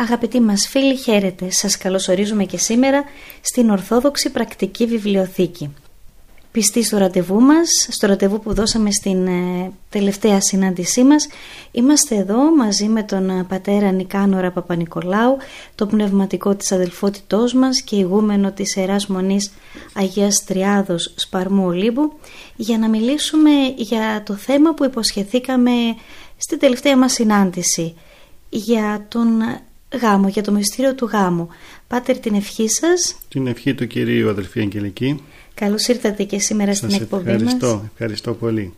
Αγαπητοί μας φίλοι, χαίρετε. Σας καλωσορίζουμε και σήμερα στην Ορθόδοξη Πρακτική Βιβλιοθήκη. Πιστοί στο ραντεβού μας, στο ραντεβού που δώσαμε στην ε, τελευταία συνάντησή μας, είμαστε εδώ μαζί με τον ε, πατέρα Νικάνορα Παπα-Νικολάου, το πνευματικό της αδελφότητός μας και ηγούμενο της Ιεράς Μονής Αγίας Τριάδος Σπαρμού Ολύμπου, για να μιλήσουμε για το θέμα που υποσχεθήκαμε στην τελευταία μας συνάντηση, για τον γάμο, για το μυστήριο του γάμου. Πάτερ την ευχή σας. Την ευχή του Κυρίου αδελφή Αγγελική. Καλώς ήρθατε και σήμερα στην εκπομπή ευχαριστώ, μας. Ευχαριστώ πολύ.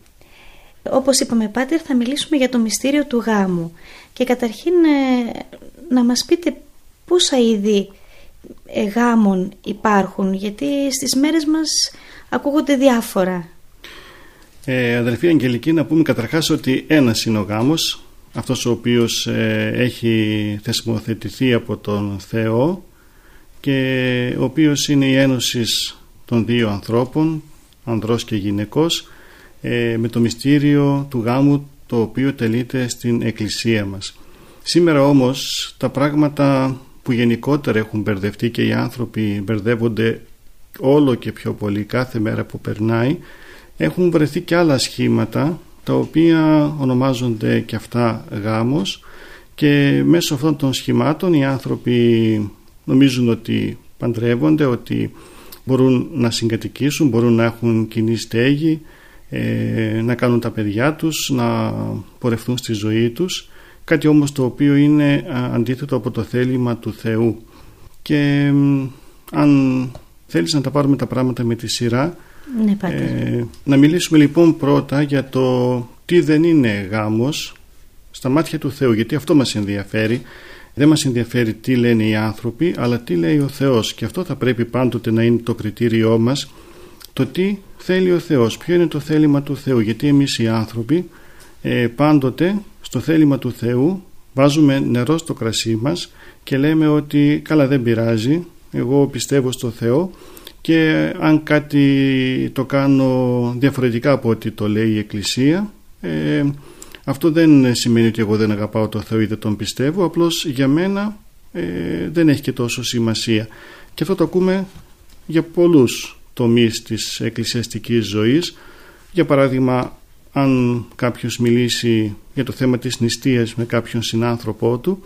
Όπως είπαμε Πάτερ θα μιλήσουμε για το μυστήριο του γάμου. Και καταρχήν ε, να μας πείτε πόσα είδη ε, γάμων υπάρχουν, γιατί στις μέρες μας ακούγονται διάφορα. Ε, αδελφή Αγγελική, να πούμε καταρχάς ότι ένας είναι ο γάμος, αυτός ο οποίος ε, έχει θεσμοθετηθεί από τον Θεό και ο οποίος είναι η ένωσης των δύο ανθρώπων, ανδρός και γυναικός, ε, με το μυστήριο του γάμου το οποίο τελείται στην Εκκλησία μας. Σήμερα όμως τα πράγματα που γενικότερα έχουν μπερδευτεί και οι άνθρωποι μπερδεύονται όλο και πιο πολύ κάθε μέρα που περνάει έχουν βρεθεί και άλλα σχήματα τα οποία ονομάζονται και αυτά γάμος και μέσω αυτών των σχημάτων οι άνθρωποι νομίζουν ότι παντρεύονται, ότι μπορούν να συγκατοικήσουν, μπορούν να έχουν κοινή στέγη, ε, να κάνουν τα παιδιά τους, να πορευτούν στη ζωή τους, κάτι όμως το οποίο είναι αντίθετο από το θέλημα του Θεού. Και αν θέλεις να τα πάρουμε τα πράγματα με τη σειρά, ναι, ε, να μιλήσουμε λοιπόν πρώτα για το τι δεν είναι γάμος στα μάτια του Θεού γιατί αυτό μας ενδιαφέρει. Δεν μας ενδιαφέρει τι λένε οι άνθρωποι αλλά τι λέει ο Θεός. Και αυτό θα πρέπει πάντοτε να είναι το κριτήριό μας το τι θέλει ο Θεός. Ποιο είναι το θέλημα του Θεού γιατί εμείς οι άνθρωποι ε, πάντοτε στο θέλημα του Θεού βάζουμε νερό στο κρασί μας και λέμε ότι καλά δεν πειράζει εγώ πιστεύω στο Θεό και αν κάτι το κάνω διαφορετικά από ό,τι το λέει η Εκκλησία ε, αυτό δεν σημαίνει ότι εγώ δεν αγαπάω το Θεό ή δεν τον πιστεύω. Απλώς για μένα ε, δεν έχει και τόσο σημασία. Και αυτό το ακούμε για πολλούς τομείς της εκκλησιαστικής ζωής. Για παράδειγμα αν κάποιος μιλήσει για το θέμα της νηστείας με κάποιον συνάνθρωπό του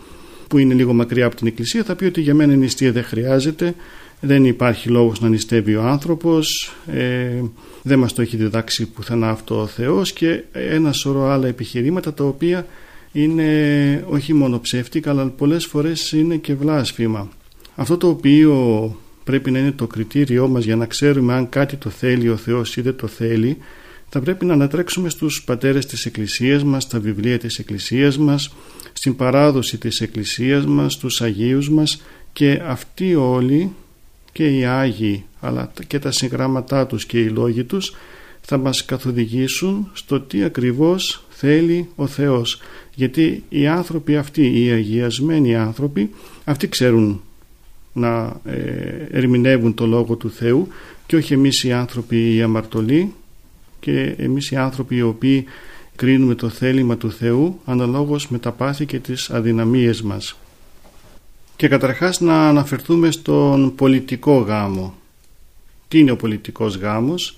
που είναι λίγο μακριά από την εκκλησία θα πει ότι για μένα η νηστεία δεν χρειάζεται δεν υπάρχει λόγος να νηστεύει ο άνθρωπος ε, δεν μας το έχει διδάξει πουθενά αυτό ο Θεός και ένα σωρό άλλα επιχειρήματα τα οποία είναι όχι μόνο ψεύτικα αλλά πολλές φορές είναι και βλάσφημα. Αυτό το οποίο πρέπει να είναι το κριτήριό μας για να ξέρουμε αν κάτι το θέλει ο Θεός ή δεν το θέλει θα πρέπει να ανατρέξουμε στους πατέρες της Εκκλησίας μας, στα βιβλία της Εκκλησίας μας, στην παράδοση της Εκκλησίας μας, στους Αγίους μας και αυτοί όλοι και οι Άγιοι αλλά και τα συγγράμματά τους και οι λόγοι τους θα μας καθοδηγήσουν στο τι ακριβώς θέλει ο Θεός γιατί οι άνθρωποι αυτοί, οι αγιασμένοι άνθρωποι αυτοί ξέρουν να ε, ερμηνεύουν το Λόγο του Θεού και όχι εμείς οι άνθρωποι οι αμαρτωλοί και εμείς οι άνθρωποι οι οποίοι κρίνουμε το θέλημα του Θεού αναλόγως με τα πάθη και τις αδυναμίες μας. Και καταρχάς να αναφερθούμε στον πολιτικό γάμο. Τι είναι ο πολιτικός γάμος;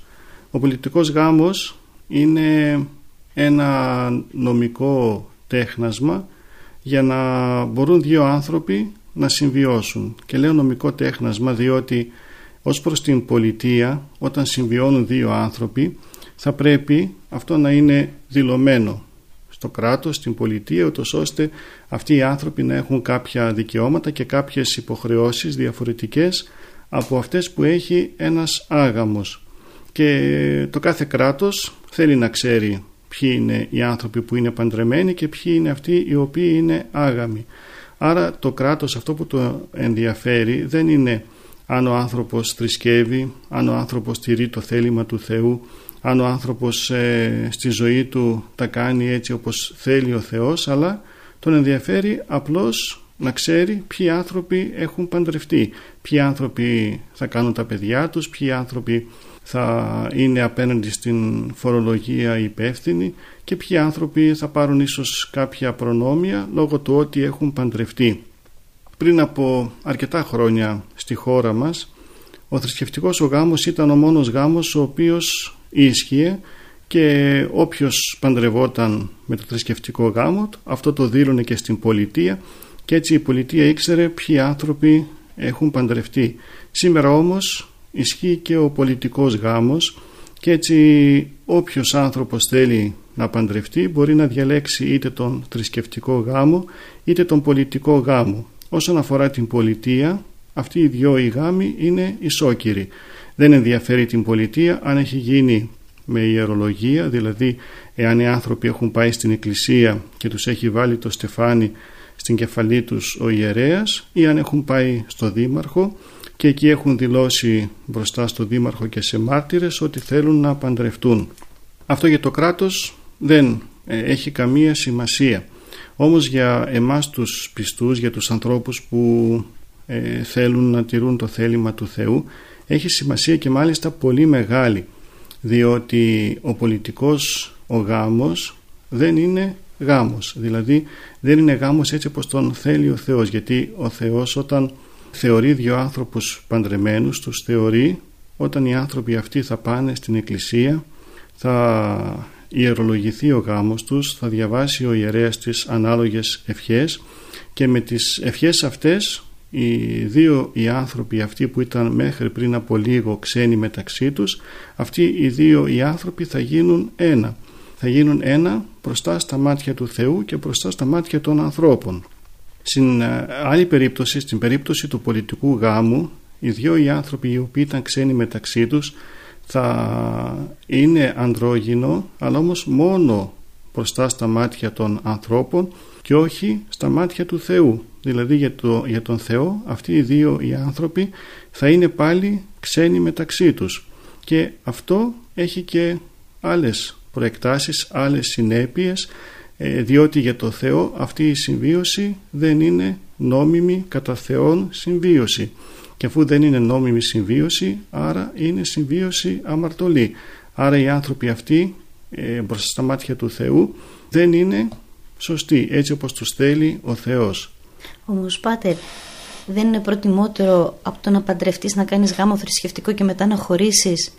Ο πολιτικός γάμος είναι ένα νομικό τέχνασμα για να μπορούν δύο άνθρωποι να συμβιώσουν. Και λέω νομικό τέχνασμα διότι ως προς την πολιτεία όταν συμβιώνουν δύο άνθρωποι θα πρέπει αυτό να είναι δηλωμένο στο κράτος, στην πολιτεία, ούτως ώστε αυτοί οι άνθρωποι να έχουν κάποια δικαιώματα και κάποιες υποχρεώσεις διαφορετικές από αυτές που έχει ένας άγαμος. Και το κάθε κράτος θέλει να ξέρει ποιοι είναι οι άνθρωποι που είναι παντρεμένοι και ποιοι είναι αυτοί οι οποίοι είναι άγαμοι. Άρα το κράτος αυτό που το ενδιαφέρει δεν είναι αν ο άνθρωπος θρησκεύει, αν ο άνθρωπος τηρεί το θέλημα του Θεού, αν ο άνθρωπος ε, στη ζωή του τα κάνει έτσι όπως θέλει ο Θεός, αλλά τον ενδιαφέρει απλώς να ξέρει ποιοι άνθρωποι έχουν παντρευτεί, ποιοι άνθρωποι θα κάνουν τα παιδιά τους, ποιοι άνθρωποι θα είναι απέναντι στην φορολογία υπεύθυνοι και ποιοι άνθρωποι θα πάρουν ίσως κάποια προνόμια λόγω του ότι έχουν παντρευτεί. Πριν από αρκετά χρόνια στη χώρα μας ο θρησκευτικός ο γάμος ήταν ο μόνος γάμος ο οποίος ίσχυε και όποιος παντρευόταν με το θρησκευτικό γάμο αυτό το δήλωνε και στην πολιτεία και έτσι η πολιτεία ήξερε ποιοι άνθρωποι έχουν παντρευτεί. Σήμερα όμως ισχύει και ο πολιτικός γάμος και έτσι όποιος άνθρωπος θέλει να παντρευτεί μπορεί να διαλέξει είτε τον θρησκευτικό γάμο είτε τον πολιτικό γάμο. Όσον αφορά την πολιτεία, αυτοί οι δυο οι γάμοι είναι ισόκυροι. Δεν ενδιαφέρει την πολιτεία αν έχει γίνει με ιερολογία, δηλαδή εάν οι άνθρωποι έχουν πάει στην εκκλησία και τους έχει βάλει το στεφάνι στην κεφαλή τους ο ιερέας ή αν έχουν πάει στο δήμαρχο και εκεί έχουν δηλώσει μπροστά στο δήμαρχο και σε μάρτυρες ότι θέλουν να παντρευτούν. Αυτό για το κράτος δεν ε, έχει καμία σημασία. Όμως για εμάς τους πιστούς, για τους ανθρώπους που ε, θέλουν να τηρούν το θέλημα του Θεού έχει σημασία και μάλιστα πολύ μεγάλη διότι ο πολιτικός ο γάμος δεν είναι γάμος. Δηλαδή δεν είναι γάμος έτσι όπως τον θέλει ο Θεός. Γιατί ο Θεός όταν θεωρεί δύο άνθρωπους παντρεμένους τους θεωρεί όταν οι άνθρωποι αυτοί θα πάνε στην εκκλησία θα ιερολογηθεί ο γάμος τους θα διαβάσει ο ιερέας τις ανάλογες ευχές και με τις ευχές αυτές οι δύο οι άνθρωποι αυτοί που ήταν μέχρι πριν από λίγο ξένοι μεταξύ τους αυτοί οι δύο οι άνθρωποι θα γίνουν ένα. Θα γίνουν ένα μπροστά στα μάτια του Θεού και μπροστά στα μάτια των ανθρώπων. Στην ε, άλλη περίπτωση, στην περίπτωση του πολιτικού γάμου οι δύο οι άνθρωποι οι οποίοι ήταν ξένοι μεταξύ τους θα είναι ανδρόγυνο αλλά όμως μόνο μπροστά στα μάτια των ανθρώπων και όχι στα μάτια του Θεού δηλαδή για, το, για τον Θεό αυτοί οι δύο οι άνθρωποι θα είναι πάλι ξένοι μεταξύ τους. Και αυτό έχει και άλλες προεκτάσεις, άλλες συνέπειες ε, διότι για το Θεό αυτή η συμβίωση δεν είναι νόμιμη κατά Θεόν συμβίωση. Και αφού δεν είναι νόμιμη συμβίωση άρα είναι συμβίωση αμαρτωλή. Άρα οι άνθρωποι αυτοί ε, μπροστά στα μάτια του Θεού δεν είναι σωστοί έτσι όπως τους θέλει ο Θεός όμως Πάτερ δεν είναι προτιμότερο από το να παντρευτείς να κάνεις γάμο θρησκευτικό και μετά να χωρίσεις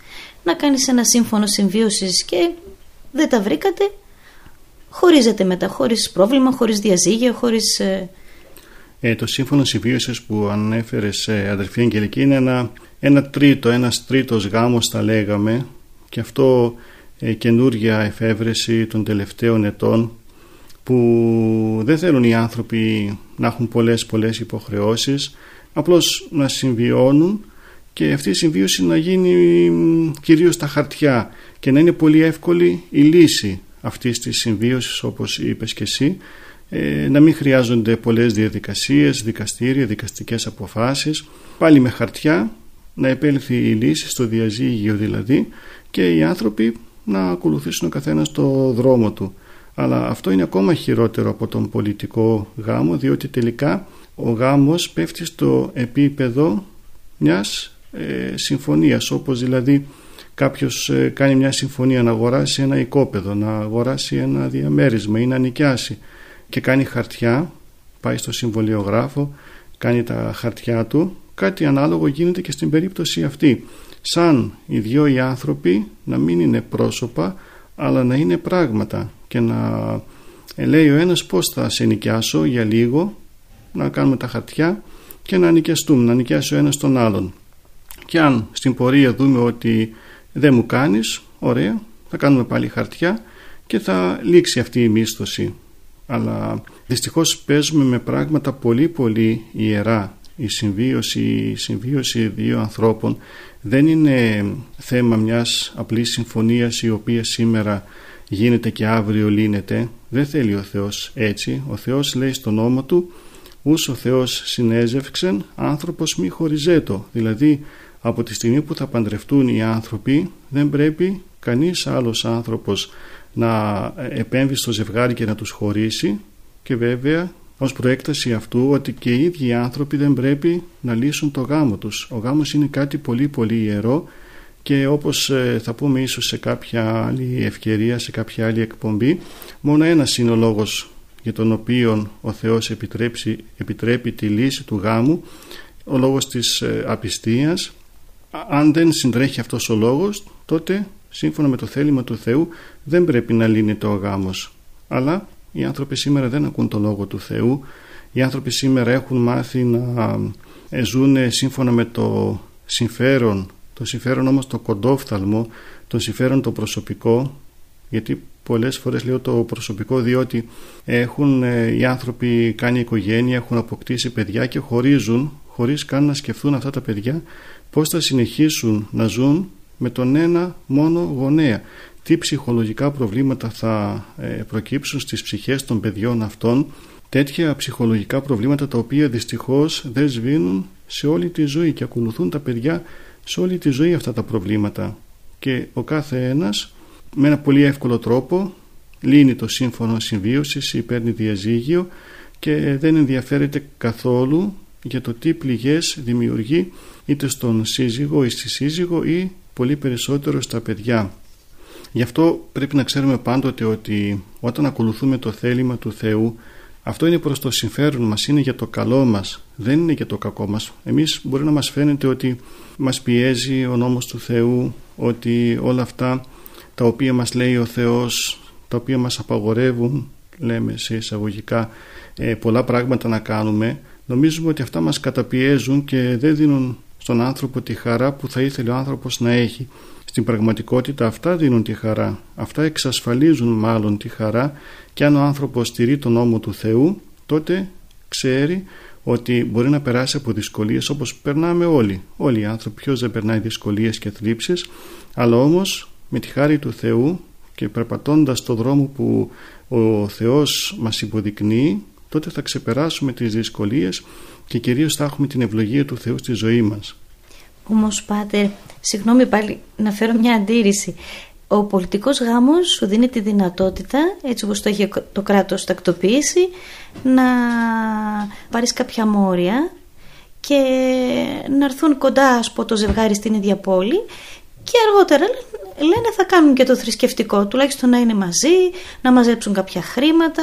να κάνεις ένα σύμφωνο συμβίωσης και δεν τα βρήκατε; Χωρίζετε μετά χωρίς πρόβλημα, χωρίς διαζύγιο, χωρίς... Ε, ε το σύμφωνο συμβίωσης που ανέφερες ε, αδερφή Αγγελική είναι ένα, ένα τρίτο, ένας τρίτος γάμος θα λέγαμε. Και αυτό ε, καινούργια εφεύρεση των τελευταίων ετών που δεν θέλουν οι άνθρωποι να έχουν πολλές πολλές υποχρεώσεις απλώς να συμβιώνουν και αυτή η συμβίωση να γίνει κυρίως στα χαρτιά και να είναι πολύ εύκολη η λύση αυτής της συμβίωσης όπως είπες και εσύ ε, να μην χρειάζονται πολλές διαδικασίες, δικαστήρια, δικαστικές αποφάσεις. Πάλι με χαρτιά να επέλθει η λύση στο διαζύγιο δηλαδή και οι άνθρωποι να ακολουθήσουν ο καθένας το δρόμο του αλλά αυτό είναι ακόμα χειρότερο από τον πολιτικό γάμο διότι τελικά ο γάμος πέφτει στο επίπεδο μιας ε, συμφωνίας όπως δηλαδή κάποιος ε, κάνει μια συμφωνία να αγοράσει ένα οικόπεδο, να αγοράσει ένα διαμέρισμα ή να νοικιάσει και κάνει χαρτιά, πάει στο συμβολιογράφο, κάνει τα χαρτιά του, κάτι ανάλογο γίνεται και στην περίπτωση αυτή. σαν οι δυο οι άνθρωποι να μην είναι πρόσωπα αλλά να είναι πράγματα και να ε, λέει ο ένας πώς θα σε νοικιάσω για λίγο να κάνουμε τα χαρτιά και να νοικιαστούμε, να νοικιάσει ο ένας τον άλλον. Και αν στην πορεία δούμε ότι δεν μου κάνεις ωραία θα κάνουμε πάλι χαρτιά και θα λήξει αυτή η μίσθωση. Αλλά δυστυχώς παίζουμε με πράγματα πολύ πολύ ιερά η συμβίωση, η συμβίωση δύο ανθρώπων δεν είναι θέμα μιας απλής συμφωνίας η οποία σήμερα γίνεται και αύριο λύνεται. Δεν θέλει ο Θεός έτσι. Ο Θεός λέει στον νόμο του ούς ο Θεός συνέζευξεν άνθρωπος μη χωριζέτο δηλαδή από τη στιγμή που θα παντρευτούν οι άνθρωποι δεν πρέπει κανείς άλλος άνθρωπος να επέμβει στο ζευγάρι και να τους χωρίσει. Και βέβαια ως προέκταση αυτού ότι και οι ίδιοι οι άνθρωποι δεν πρέπει να λύσουν το γάμο τους. Ο γάμος είναι κάτι πολύ πολύ ιερό και όπως ε, θα πούμε ίσως σε κάποια άλλη ευκαιρία, σε κάποια άλλη εκπομπή, μόνο ένας είναι ο λόγος για τον οποίο ο Θεός επιτρέπει τη λύση του γάμου, ο λόγος της ε, απιστίας. Αν δεν συντρέχει αυτός ο λόγος, τότε σύμφωνα με το θέλημα του Θεού δεν πρέπει να λύνεται ο γάμος. Αλλά οι άνθρωποι σήμερα δεν ακούν το λόγο του Θεού. Οι άνθρωποι σήμερα έχουν μάθει να ε, ζουν σύμφωνα με το συμφέρον, το συμφέρον όμως το κοντόφθαλμο, το συμφέρον το προσωπικό, γιατί πολλές φορές λέω το προσωπικό διότι έχουν ε, οι άνθρωποι κάνει οικογένεια, έχουν αποκτήσει παιδιά και χωρίζουν χωρίς καν να σκεφτούν αυτά τα παιδιά πώς θα συνεχίσουν να ζουν με τον ένα μόνο γονέα τι ψυχολογικά προβλήματα θα ε, προκύψουν στις ψυχές των παιδιών αυτών τέτοια ψυχολογικά προβλήματα τα οποία δυστυχώς δεν σβήνουν σε όλη τη ζωή και ακολουθούν τα παιδιά σε όλη τη ζωή αυτά τα προβλήματα και ο κάθε ένας με ένα πολύ εύκολο τρόπο λύνει το σύμφωνο συμβίωσης ή παίρνει διαζύγιο και δεν ενδιαφέρεται καθόλου για το τι πληγές δημιουργεί είτε στον σύζυγο ή στη σύζυγο ή πολύ περισσότερο στα παιδιά. Γι' αυτό πρέπει να ξέρουμε πάντοτε ότι όταν ακολουθούμε το θέλημα του Θεού αυτό είναι προς το συμφέρον μας, είναι για το καλό μας, δεν είναι για το κακό μας. Εμείς μπορεί να μας φαίνεται ότι μας πιέζει ο νόμος του Θεού, ότι όλα αυτά τα οποία μας λέει ο Θεός, τα οποία μας απαγορεύουν, λέμε σε εισαγωγικά, ε, πολλά πράγματα να κάνουμε, νομίζουμε ότι αυτά μας καταπιέζουν και δεν δίνουν στον άνθρωπο τη χαρά που θα ήθελε ο άνθρωπος να έχει. Στην πραγματικότητα αυτά δίνουν τη χαρά, αυτά εξασφαλίζουν μάλλον τη χαρά και αν ο άνθρωπος στηρεί τον νόμο του Θεού τότε ξέρει ότι μπορεί να περάσει από δυσκολίες όπως περνάμε όλοι. Όλοι οι άνθρωποι ποιος δεν περνάει δυσκολίες και θλίψεις αλλά όμως με τη χάρη του Θεού και περπατώντας το δρόμο που ο Θεός μας υποδεικνύει τότε θα ξεπεράσουμε τις δυσκολίες και κυρίως θα έχουμε την ευλογία του Θεού στη ζωή μας. Όμως πάτε, συγγνώμη πάλι να φέρω μια αντίρρηση. Ο πολιτικός γάμος σου δίνει τη δυνατότητα, έτσι όπως το έχει το κράτος τακτοποιήσει, να πάρεις κάποια μόρια και να έρθουν κοντά από το ζευγάρι στην ίδια πόλη και αργότερα λένε θα κάνουν και το θρησκευτικό, τουλάχιστον να είναι μαζί, να μαζέψουν κάποια χρήματα,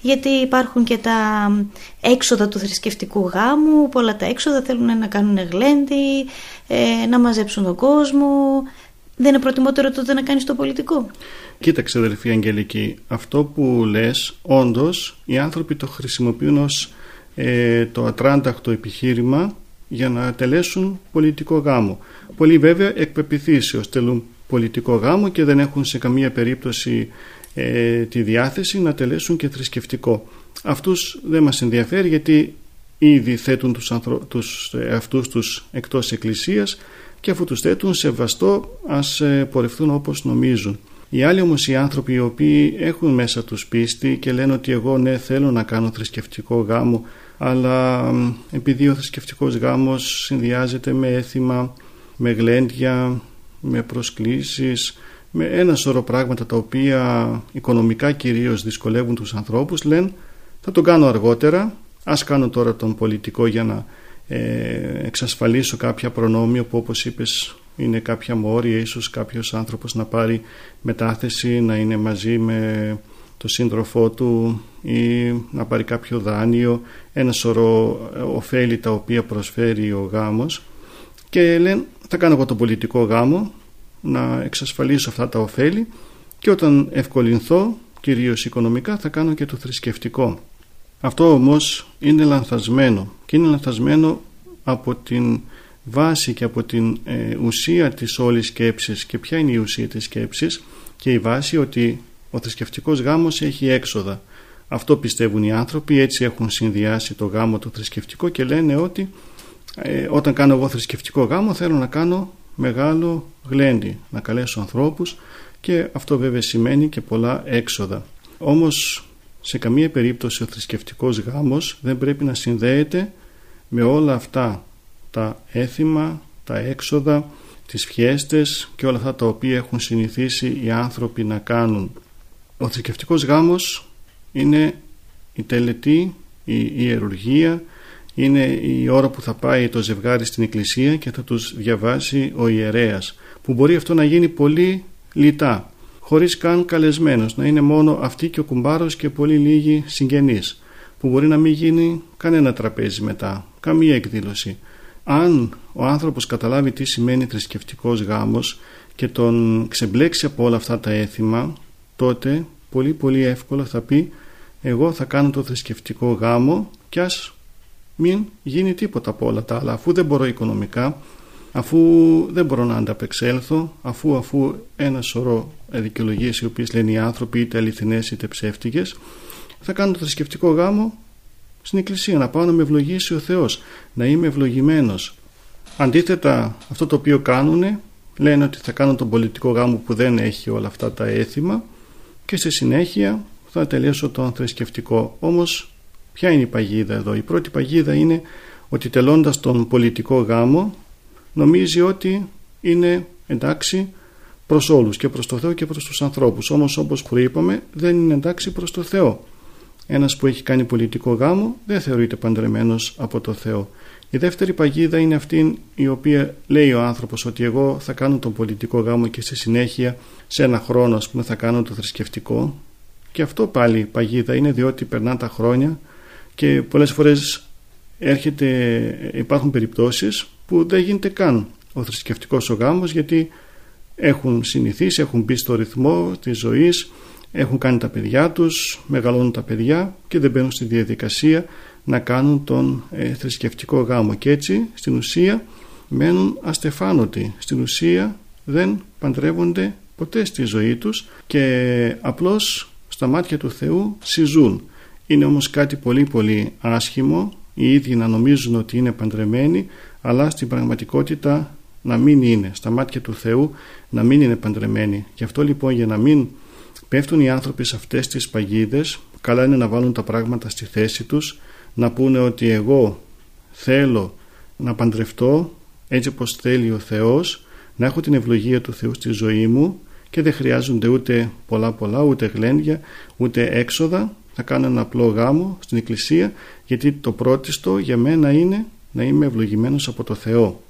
γιατί υπάρχουν και τα έξοδα του θρησκευτικού γάμου, πολλά τα έξοδα θέλουν να κάνουν γλέντι, ε, να μαζέψουν τον κόσμο. Δεν είναι προτιμότερο τότε να κάνεις το πολιτικό; Κοίταξε αδελφή Αγγελική, αυτό που λες όντως οι άνθρωποι το χρησιμοποιούν ως ε, το ατράνταχτο επιχείρημα για να τελέσουν πολιτικό γάμο. Πολλοί βέβαια εκ πεπιθήσεως τελούν πολιτικό γάμο και δεν έχουν σε καμία περίπτωση ε, τη διάθεση να τελέσουν και θρησκευτικό. Αυτούς δεν μας ενδιαφέρει γιατί ήδη θέτουν τους, ανθρω... τους εαυτούς τους εκτός εκκλησίας και αφού τους θέτουν σεβαστό ας ε, πορευθούν όπως νομίζουν. Οι άλλοι όμως οι άνθρωποι οι οποίοι έχουν μέσα τους πίστη και λένε ότι εγώ ναι θέλω να κάνω θρησκευτικό γάμο αλλά επειδή ο θρησκευτικός γάμος συνδυάζεται με έθιμα, με γλέντια, με προσκλήσεις, με ένα σωρό πράγματα τα οποία οικονομικά κυρίως δυσκολεύουν τους ανθρώπους λένε θα το κάνω αργότερα, ας κάνω τώρα τον πολιτικό για να ε, εξασφαλίσω κάποια προνόμιο που όπως είπες είναι κάποια μόρια, ίσως κάποιος άνθρωπος να πάρει μετάθεση, να είναι μαζί με το σύντροφό του ή να πάρει κάποιο δάνειο, ένα σωρό ωφέλη τα οποία προσφέρει ο γάμος και λένε θα κάνω εγώ τον πολιτικό γάμο να εξασφαλίσω αυτά τα ωφέλη και όταν ευκολυνθώ κυρίως οικονομικά θα κάνω και το θρησκευτικό. Αυτό όμως είναι λανθασμένο και είναι λανθασμένο από την βάση και από την ε, ουσία της όλης σκέψης και ποια είναι η ουσία της σκέψης; Και η βάση ότι ο θρησκευτικός γάμος έχει έξοδα. Αυτό πιστεύουν οι άνθρωποι, έτσι έχουν συνδυάσει το γάμο το θρησκευτικό και λένε ότι ε, όταν κάνω εγώ θρησκευτικό γάμο θέλω να κάνω μεγάλο γλέντι, να καλέσω ανθρώπους και αυτό βέβαια σημαίνει και πολλά έξοδα. Όμως σε καμία περίπτωση ο θρησκευτικός γάμος δεν πρέπει να συνδέεται με όλα αυτά τα έθιμα, τα έξοδα, τις φιέστες και όλα αυτά τα οποία έχουν συνηθίσει οι άνθρωποι να κάνουν. Ο θρησκευτικός γάμος είναι η τελετή, η ιερουργία, είναι η ώρα που θα πάει το ζευγάρι στην εκκλησία και θα τους διαβάσει ο ιερέας που μπορεί αυτό να γίνει πολύ λιτά χωρίς καν καλεσμένος να είναι μόνο αυτή και ο κουμπάρος και πολύ λίγοι συγγενείς που μπορεί να μην γίνει κανένα τραπέζι μετά, καμία εκδήλωση. Αν ο άνθρωπος καταλάβει τι σημαίνει θρησκευτικός γάμος και τον ξεμπλέξει από όλα αυτά τα έθιμα τότε πολύ πολύ εύκολα θα πει εγώ θα κάνω το θρησκευτικό γάμο και ας μην γίνει τίποτα από όλα τα άλλα αφού δεν μπορώ οικονομικά αφού δεν μπορώ να ανταπεξέλθω αφού, αφού ένα σωρό δικαιολογίε οι οποίες λένε οι άνθρωποι είτε αληθινές είτε ψεύτικες θα κάνω το θρησκευτικό γάμο στην εκκλησία να πάω να με ευλογήσει ο Θεός να είμαι ευλογημένος. αντίθετα αυτό το οποίο κάνουν λένε ότι θα κάνουν τον πολιτικό γάμο που δεν έχει όλα αυτά τα έθιμα και στη συνέχεια θα τελειώσω τον θρησκευτικό όμως ποια είναι η παγίδα εδώ; Η πρώτη παγίδα είναι ότι τελώντας τον πολιτικό γάμο νομίζει ότι είναι εντάξει προς όλους και προς το Θεό και προς τους ανθρώπους. Όμως όπως προείπαμε δεν είναι εντάξει προς το Θεό ένας που έχει κάνει πολιτικό γάμο δεν θεωρείται παντρεμένος από το Θεό. Η δεύτερη παγίδα είναι αυτή η οποία λέει ο άνθρωπος ότι εγώ θα κάνω τον πολιτικό γάμο και στη συνέχεια σε ένα χρόνο ας πούμε θα κάνω το θρησκευτικό και αυτό πάλι παγίδα είναι διότι περνά τα χρόνια και πολλές φορές έρχεται, υπάρχουν περιπτώσεις που δεν γίνεται καν ο θρησκευτικός ο γάμος γιατί έχουν συνηθίσει, έχουν μπει στο ρυθμό της ζωής έχουν κάνει τα παιδιά τους, μεγαλώνουν τα παιδιά και δεν μπαίνουν στη διαδικασία να κάνουν τον ε, θρησκευτικό γάμο. Και έτσι στην ουσία μένουν αστεφάνωτοι. Στην ουσία δεν παντρεύονται ποτέ στη ζωή τους και απλώς στα μάτια του Θεού συζούν. Είναι όμως κάτι πολύ πολύ άσχημο. Οι ίδιοι να νομίζουν ότι είναι παντρεμένοι αλλά στην πραγματικότητα να μην είναι. Στα μάτια του Θεού να μην είναι παντρεμένοι. Γι' αυτό λοιπόν για να μην Πέφτουν οι άνθρωποι σε αυτές τις παγίδες, καλά είναι να βάλουν τα πράγματα στη θέση τους, να πούνε ότι εγώ θέλω να παντρευτώ έτσι όπως θέλει ο Θεός, να έχω την ευλογία του Θεού στη ζωή μου και δεν χρειάζονται ούτε πολλά πολλά, ούτε γλέντια, ούτε έξοδα. Θα κάνω ένα απλό γάμο στην εκκλησία γιατί το πρώτιστο για μένα είναι να είμαι ευλογημένος από το Θεό.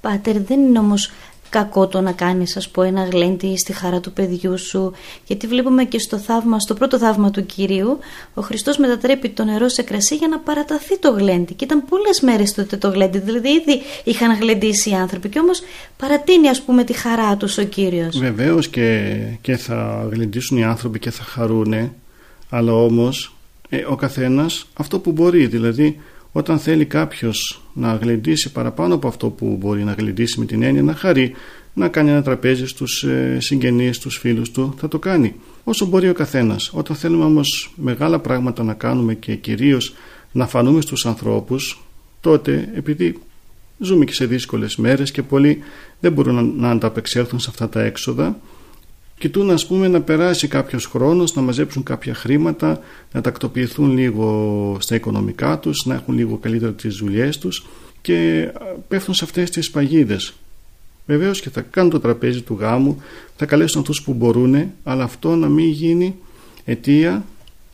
Πάτερ, δεν είναι όμως κακό το να κάνεις ας πω ένα γλέντι στη χαρά του παιδιού σου. Γιατί βλέπουμε και στο θαύμα, στο πρώτο θαύμα του Κυρίου ο Χριστός μετατρέπει το νερό σε κρασί για να παραταθεί το γλέντι. Και ήταν πολλές μέρες τότε το γλέντι δηλαδή ήδη είχαν γλεντήσει οι άνθρωποι. Και όμως παρατείνει ας πούμε τη χαρά τους ο Κύριος. Βεβαίως και, και θα γλεντήσουν οι άνθρωποι και θα χαρούνε αλλά όμως ε, ο καθένας αυτό που μπορεί δηλαδή όταν θέλει κάποιος να γλεντήσει παραπάνω από αυτό που μπορεί να γλεντήσει με την έννοια να χαρεί, να κάνει ένα τραπέζι στους ε, συγγενείς, στους φίλους του, θα το κάνει. Όσο μπορεί ο καθένας. Όταν θέλουμε όμως μεγάλα πράγματα να κάνουμε και κυρίως να φανούμε στους ανθρώπους, τότε επειδή ζούμε και σε δύσκολες μέρες και πολλοί δεν μπορούν να ανταπεξέλθουν σε αυτά τα έξοδα, κοιτούν ας πούμε να περάσει κάποιος χρόνος, να μαζέψουν κάποια χρήματα, να τακτοποιηθούν λίγο στα οικονομικά τους, να έχουν λίγο καλύτερα τις δουλειές τους και πέφτουν σε αυτές τις παγίδες. Βεβαίως και θα κάνουν το τραπέζι του γάμου, θα καλέσουν αυτούς που μπορούν, αλλά αυτό να μην γίνει αιτία,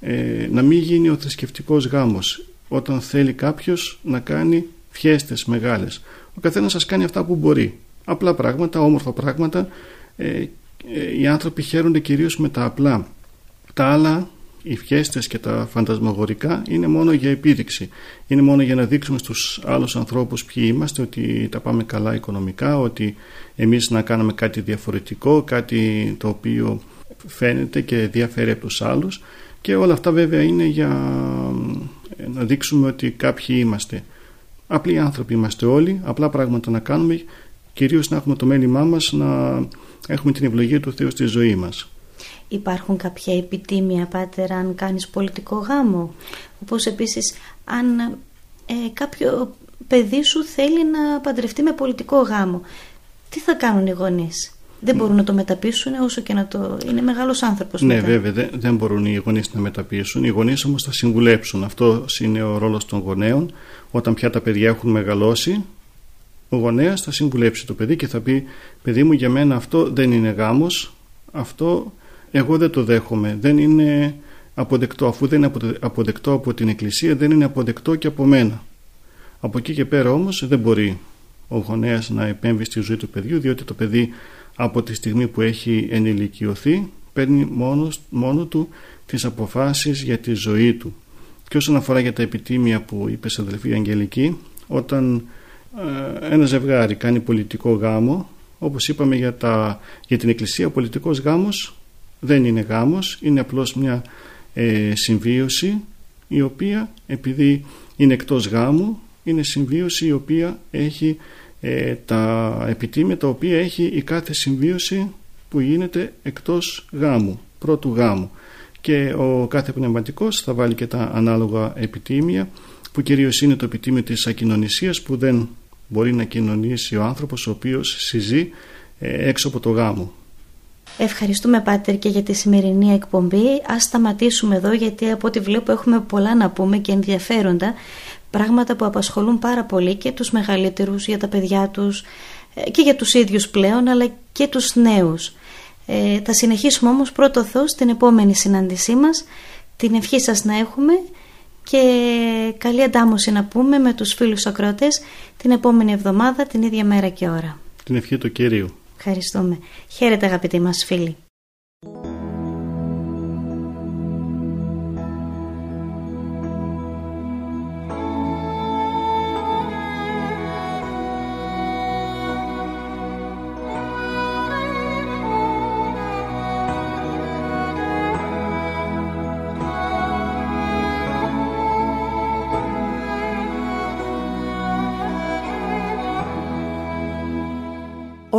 ε, να μην γίνει ο θρησκευτικός γάμος, όταν θέλει κάποιος να κάνει φιέστες μεγάλες. Ο καθένας σας κάνει αυτά που μπορεί. Απλά πράγματα, όμορφα πράγματα ε, ε, οι άνθρωποι χαίρονται κυρίως με τα απλά. Τα άλλα οι φιέστες και τα φαντασμαγορικά είναι μόνο για επίδειξη. Είναι μόνο για να δείξουμε στους άλλους ανθρώπους ποιοι είμαστε, ότι τα πάμε καλά οικονομικά, ότι εμείς να κάνουμε κάτι διαφορετικό, κάτι το οποίο φαίνεται και διαφέρει από τους άλλους και όλα αυτά βέβαια είναι για να δείξουμε ότι κάποιοι είμαστε. Απλοί άνθρωποι είμαστε όλοι, απλά πράγματα να κάνουμε, κυρίως να έχουμε το μέλημά μας να έχουμε την ευλογία του Θεού στη ζωή μας. Υπάρχουν κάποια επιτήμια, Πάτερ, αν κάνεις πολιτικό γάμο; Όπως επίσης, αν ε, κάποιο παιδί σου θέλει να παντρευτεί με πολιτικό γάμο. Τι θα κάνουν οι γονείς; Δεν μπορούν να το μεταπίσουν όσο και να το. Είναι μεγάλος άνθρωπος. Ναι, μετά. βέβαια, δεν, μπορούν οι γονείς να μεταπίσουν. Οι γονείς όμως θα συμβουλέψουν. Αυτός είναι ο ρόλος των γονέων. Όταν πια τα παιδιά έχουν μεγαλώσει, ο γονέας θα συμβουλέψει το παιδί και θα πει: Παιδί μου, για μένα αυτό δεν είναι γάμος. Αυτό εγώ δεν το δέχομαι. Δεν είναι αποδεκτό. Αφού δεν είναι αποδεκτό από την Εκκλησία, δεν είναι αποδεκτό και από μένα. Από εκεί και πέρα όμως δεν μπορεί ο γονέας να επέμβει στη ζωή του παιδιού, διότι το παιδί από τη στιγμή που έχει ενηλικιωθεί παίρνει μόνος, μόνο του τις αποφάσεις για τη ζωή του. Και όσον αφορά για τα επιτήμια που είπε σε αδελφή Αγγελική, όταν ε, ένα ζευγάρι κάνει πολιτικό γάμο, όπως είπαμε για, τα, για την Εκκλησία, ο πολιτικός γάμος δεν είναι γάμος, είναι απλώς μια ε, συμβίωση η οποία επειδή είναι εκτός γάμου, είναι συμβίωση η οποία έχει ε, τα επιτήμια τα οποία έχει η κάθε συμβίωση που γίνεται εκτός γάμου, πρώτου γάμου. Και ο κάθε πνευματικός θα βάλει και τα ανάλογα επιτήμια που κυρίως είναι το επιτήμιο της ακοινωνισίας που δεν μπορεί να κοινωνήσει ο άνθρωπος ο οποίος συζεί ε, έξω από το γάμο. Ευχαριστούμε Πάτερ και για τη σημερινή εκπομπή. Ας σταματήσουμε εδώ γιατί από ό,τι βλέπω έχουμε πολλά να πούμε και ενδιαφέροντα πράγματα που απασχολούν πάρα πολύ και τους μεγαλύτερους για τα παιδιά τους ε, και για τους ίδιους πλέον αλλά και τους νέους. Ε, θα συνεχίσουμε όμως πρώτο Θεό στην επόμενη συνάντησή μας. Την ευχή σας να έχουμε και καλή αντάμωση να πούμε με τους φίλους ακρότες την επόμενη εβδομάδα την ίδια μέρα και ώρα. Την ευχή του Κυρίου. Ευχαριστούμε. Χαίρετε αγαπητοί μας φίλοι.